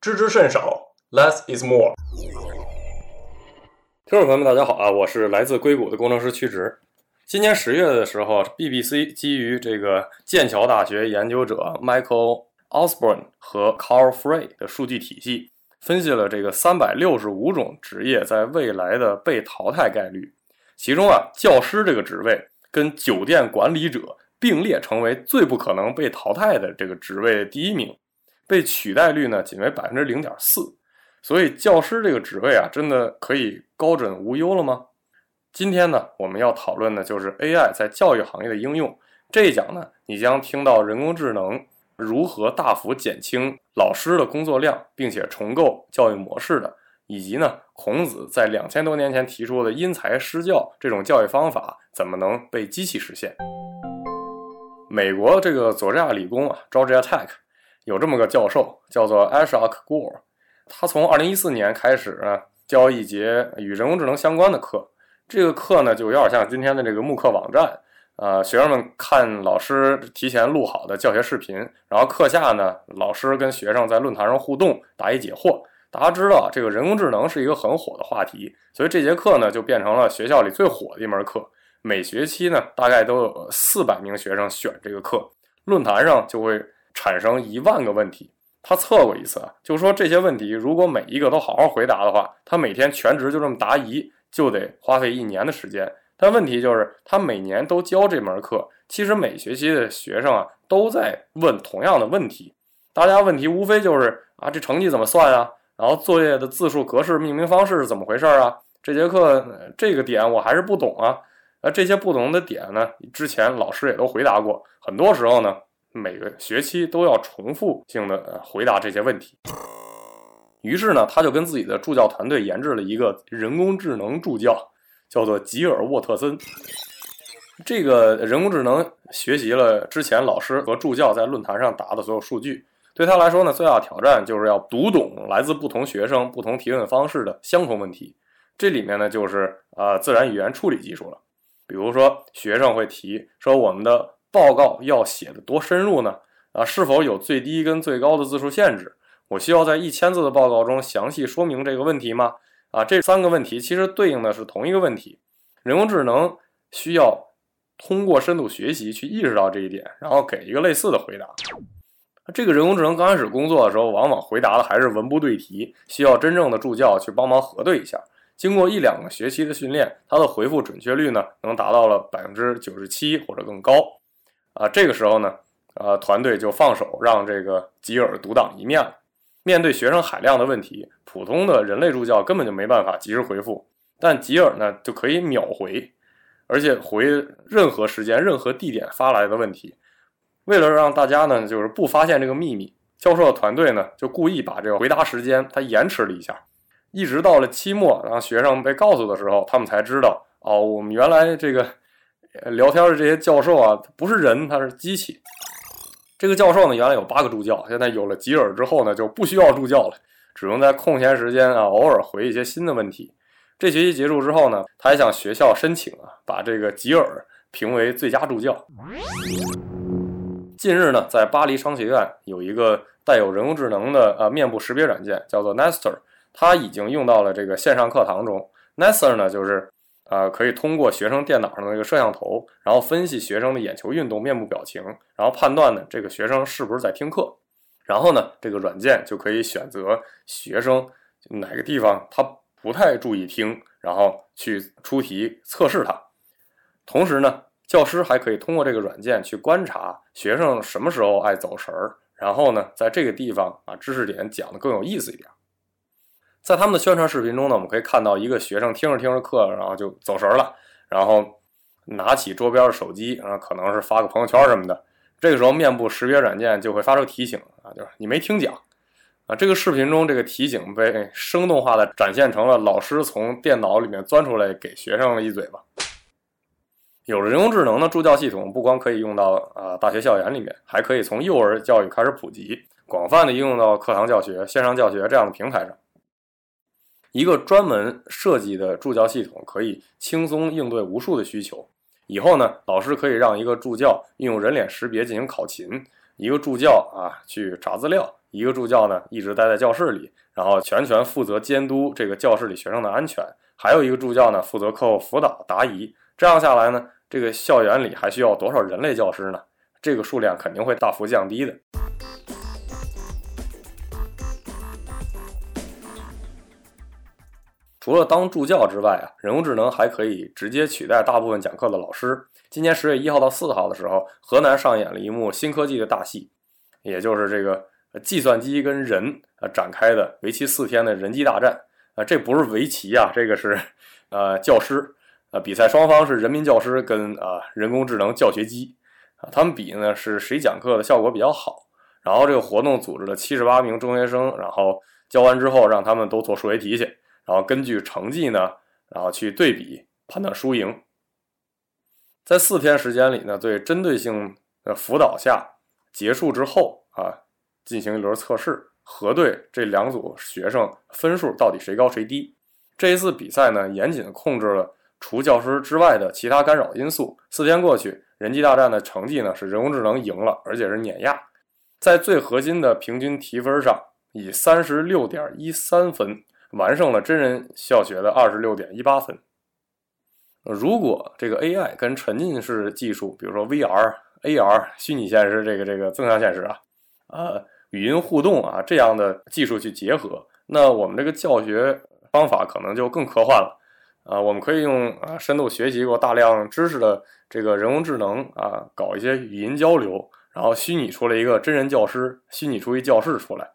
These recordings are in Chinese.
知之甚少，less is more。听众朋友们，大家好啊，我是来自硅谷的工程师屈直。今年十月的时候，BBC 基于这个剑桥大学研究者 Michael Osborne 和 Carl Frey 的数据体系，分析了这个三百六十五种职业在未来的被淘汰概率。其中啊，教师这个职位跟酒店管理者并列成为最不可能被淘汰的这个职位第一名，被取代率呢仅为百分之零点四。所以，教师这个职位啊，真的可以高枕无忧了吗？今天呢，我们要讨论的就是 AI 在教育行业的应用。这一讲呢，你将听到人工智能如何大幅减轻老师的工作量，并且重构教育模式的。以及呢，孔子在两千多年前提出的因材施教这种教育方法怎么能被机器实现？美国这个佐治亚理工啊，Georgia Tech 有这么个教授叫做 Ashok Gore，他从二零一四年开始呢教一节与人工智能相关的课。这个课呢就有点像今天的这个慕课网站，呃，学生们看老师提前录好的教学视频，然后课下呢老师跟学生在论坛上互动，答疑解惑。大家知道，这个人工智能是一个很火的话题，所以这节课呢就变成了学校里最火的一门课。每学期呢，大概都有四百名学生选这个课，论坛上就会产生一万个问题。他测过一次啊，就说这些问题如果每一个都好好回答的话，他每天全职就这么答疑，就得花费一年的时间。但问题就是，他每年都教这门课，其实每学期的学生啊都在问同样的问题，大家问题无非就是啊，这成绩怎么算啊？然后作业的字数格式命名方式是怎么回事啊？这节课这个点我还是不懂啊。那，这些不同的点呢，之前老师也都回答过。很多时候呢，每个学期都要重复性的回答这些问题。于是呢，他就跟自己的助教团队研制了一个人工智能助教，叫做吉尔沃特森。这个人工智能学习了之前老师和助教在论坛上答的所有数据。对他来说呢，最大的挑战就是要读懂来自不同学生不同提问方式的相同问题。这里面呢，就是呃自然语言处理技术了。比如说，学生会提说，我们的报告要写的多深入呢？啊，是否有最低跟最高的字数限制？我需要在一千字的报告中详细说明这个问题吗？啊，这三个问题其实对应的是同一个问题。人工智能需要通过深度学习去意识到这一点，然后给一个类似的回答。这个人工智能刚开始工作的时候，往往回答的还是文不对题，需要真正的助教去帮忙核对一下。经过一两个学期的训练，他的回复准确率呢，能达到了百分之九十七或者更高。啊，这个时候呢，呃，团队就放手让这个吉尔独当一面了。面对学生海量的问题，普通的人类助教根本就没办法及时回复，但吉尔呢就可以秒回，而且回任何时间、任何地点发来的问题。为了让大家呢，就是不发现这个秘密，教授的团队呢就故意把这个回答时间它延迟了一下，一直到了期末，然后学生被告诉的时候，他们才知道哦，我们原来这个聊天的这些教授啊，不是人，他是机器。这个教授呢，原来有八个助教，现在有了吉尔之后呢，就不需要助教了，只用在空闲时间啊，偶尔回一些新的问题。这学期结束之后呢，他还向学校申请啊，把这个吉尔评为最佳助教。近日呢，在巴黎商学院有一个带有人工智能的呃面部识别软件，叫做 Nestor，它已经用到了这个线上课堂中。Nestor 呢，就是呃可以通过学生电脑上的一个摄像头，然后分析学生的眼球运动、面部表情，然后判断呢这个学生是不是在听课。然后呢，这个软件就可以选择学生哪个地方他不太注意听，然后去出题测试他。同时呢。教师还可以通过这个软件去观察学生什么时候爱走神儿，然后呢，在这个地方啊，知识点讲的更有意思一点。在他们的宣传视频中呢，我们可以看到一个学生听着听着课，然后就走神了，然后拿起桌边的手机，啊，可能是发个朋友圈什么的。这个时候，面部识别软件就会发出提醒啊，就是你没听讲啊。这个视频中，这个提醒被生动化的展现成了老师从电脑里面钻出来给学生了一嘴巴。有了人工智能的助教系统，不光可以用到啊大学校园里面，还可以从幼儿教育开始普及，广泛的应用到课堂教学、线上教学这样的平台上。一个专门设计的助教系统，可以轻松应对无数的需求。以后呢，老师可以让一个助教运用人脸识别进行考勤，一个助教啊去查资料，一个助教呢一直待在教室里，然后全权负责监督这个教室里学生的安全，还有一个助教呢负责课后辅导答疑。这样下来呢，这个校园里还需要多少人类教师呢？这个数量肯定会大幅降低的。除了当助教之外啊，人工智能还可以直接取代大部分讲课的老师。今年十月一号到四号的时候，河南上演了一幕新科技的大戏，也就是这个计算机跟人啊展开的为期四天的人机大战啊。这不是围棋啊，这个是呃教师啊。比赛双方是人民教师跟啊人工智能教学机啊，他们比呢是谁讲课的效果比较好。然后这个活动组织了七十八名中学生，然后教完之后让他们都做数学题去。然后根据成绩呢，然后去对比判断输赢。在四天时间里呢，对针对性的辅导下结束之后啊，进行一轮测试，核对这两组学生分数到底谁高谁低。这一次比赛呢，严谨控制了除教师之外的其他干扰因素。四天过去，人机大战的成绩呢是人工智能赢了，而且是碾压，在最核心的平均提分上以三十六点一三分。完胜了真人教学的二十六点一八分。如果这个 AI 跟沉浸式技术，比如说 VR、AR、虚拟现实这个这个增强现实啊，呃，语音互动啊这样的技术去结合，那我们这个教学方法可能就更科幻了啊。我们可以用啊深度学习过大量知识的这个人工智能啊，搞一些语音交流，然后虚拟出来一个真人教师，虚拟出一教室出来。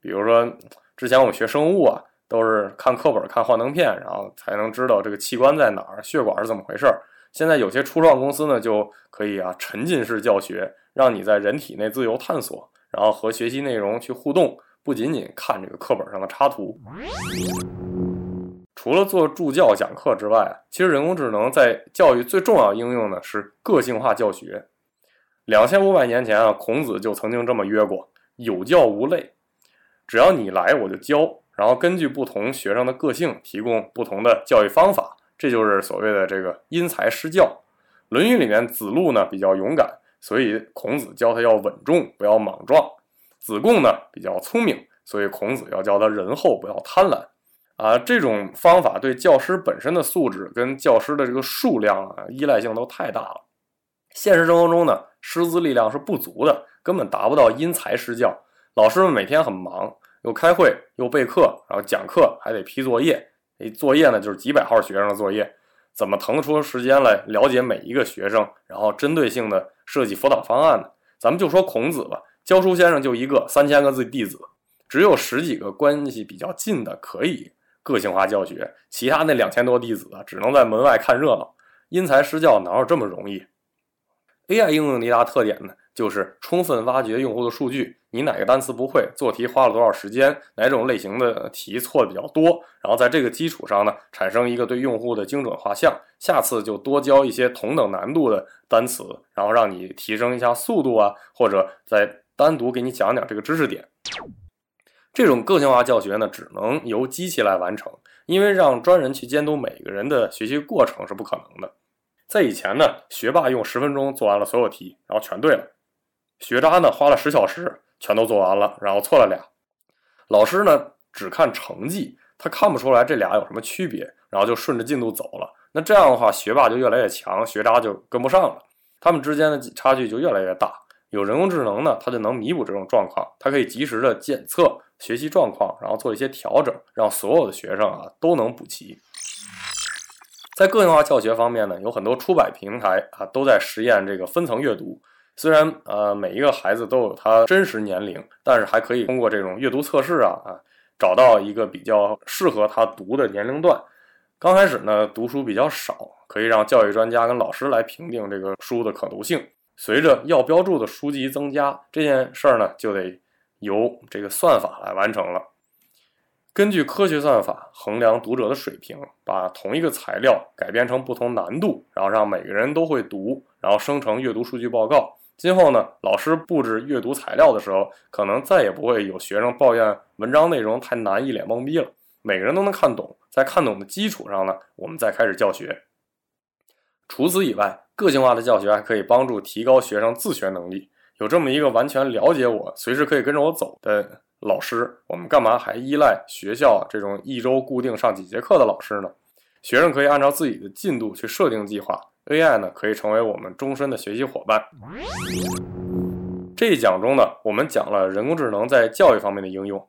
比如说之前我们学生物啊。都是看课本、看幻灯片，然后才能知道这个器官在哪儿、血管是怎么回事儿。现在有些初创公司呢，就可以啊沉浸式教学，让你在人体内自由探索，然后和学习内容去互动，不仅仅看这个课本上的插图。除了做助教讲课之外，其实人工智能在教育最重要应用呢是个性化教学。两千五百年前啊，孔子就曾经这么约过：“有教无类，只要你来，我就教。”然后根据不同学生的个性，提供不同的教育方法，这就是所谓的这个因材施教。《论语》里面子路呢比较勇敢，所以孔子教他要稳重，不要莽撞；子贡呢比较聪明，所以孔子要教他仁厚，不要贪婪。啊，这种方法对教师本身的素质跟教师的这个数量啊依赖性都太大了。现实生活中呢，师资力量是不足的，根本达不到因材施教。老师们每天很忙。又开会又备课，然后讲课还得批作业。哎，作业呢就是几百号学生的作业，怎么腾出时间来了解每一个学生，然后针对性的设计辅导方案呢？咱们就说孔子吧，教书先生就一个，三千个字弟子，只有十几个关系比较近的可以个性化教学，其他那两千多弟子啊，只能在门外看热闹。因材施教哪有这么容易？AI 应用的一大特点呢？就是充分挖掘用户的数据，你哪个单词不会，做题花了多少时间，哪种类型的题错的比较多，然后在这个基础上呢，产生一个对用户的精准画像，下次就多教一些同等难度的单词，然后让你提升一下速度啊，或者再单独给你讲讲这个知识点。这种个性化教学呢，只能由机器来完成，因为让专人去监督每个人的学习过程是不可能的。在以前呢，学霸用十分钟做完了所有题，然后全对了。学渣呢花了十小时全都做完了，然后错了俩。老师呢只看成绩，他看不出来这俩有什么区别，然后就顺着进度走了。那这样的话，学霸就越来越强，学渣就跟不上了，他们之间的差距就越来越大。有人工智能呢，它就能弥补这种状况，它可以及时的检测学习状况，然后做一些调整，让所有的学生啊都能补齐。在个性化教学方面呢，有很多出版平台啊都在实验这个分层阅读。虽然呃每一个孩子都有他真实年龄，但是还可以通过这种阅读测试啊啊找到一个比较适合他读的年龄段。刚开始呢读书比较少，可以让教育专家跟老师来评定这个书的可读性。随着要标注的书籍增加，这件事儿呢就得由这个算法来完成了。根据科学算法衡量读者的水平，把同一个材料改编成不同难度，然后让每个人都会读，然后生成阅读数据报告。今后呢，老师布置阅读材料的时候，可能再也不会有学生抱怨文章内容太难，一脸懵逼了。每个人都能看懂，在看懂的基础上呢，我们再开始教学。除此以外，个性化的教学还可以帮助提高学生自学能力。有这么一个完全了解我、随时可以跟着我走的老师，我们干嘛还依赖学校这种一周固定上几节课的老师呢？学生可以按照自己的进度去设定计划，AI 呢可以成为我们终身的学习伙伴。这一讲中呢，我们讲了人工智能在教育方面的应用。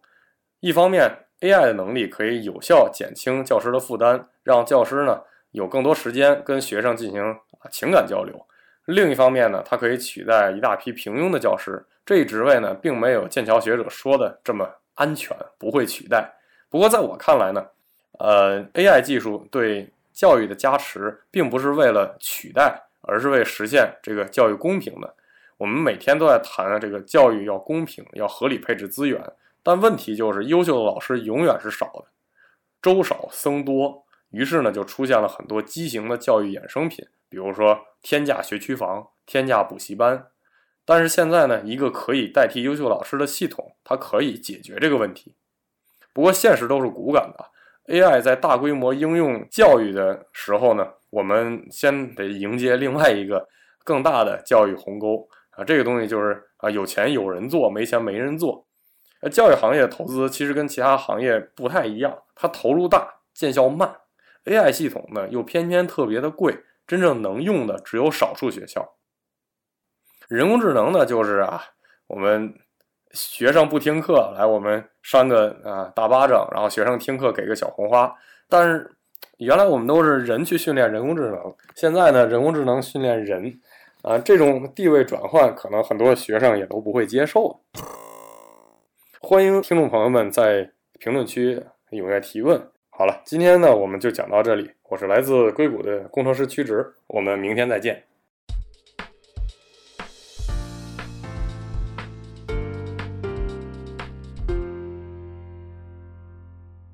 一方面，AI 的能力可以有效减轻教师的负担，让教师呢有更多时间跟学生进行情感交流。另一方面呢，它可以取代一大批平庸的教师。这一职位呢，并没有剑桥学者说的这么安全，不会取代。不过在我看来呢，呃，AI 技术对教育的加持，并不是为了取代，而是为实现这个教育公平的。我们每天都在谈这个教育要公平，要合理配置资源，但问题就是优秀的老师永远是少的，粥少僧多，于是呢就出现了很多畸形的教育衍生品，比如说天价学区房、天价补习班。但是现在呢，一个可以代替优秀老师的系统，它可以解决这个问题。不过现实都是骨感的，AI 在大规模应用教育的时候呢，我们先得迎接另外一个更大的教育鸿沟。啊，这个东西就是啊，有钱有人做，没钱没人做。呃，教育行业投资其实跟其他行业不太一样，它投入大，见效慢。AI 系统呢，又偏偏特别的贵，真正能用的只有少数学校。人工智能呢，就是啊，我们学生不听课，来我们扇个啊大巴掌，然后学生听课给个小红花。但是原来我们都是人去训练人工智能，现在呢，人工智能训练人。啊，这种地位转换，可能很多学生也都不会接受。欢迎听众朋友们在评论区踊跃提问。好了，今天呢，我们就讲到这里。我是来自硅谷的工程师屈直，我们明天再见。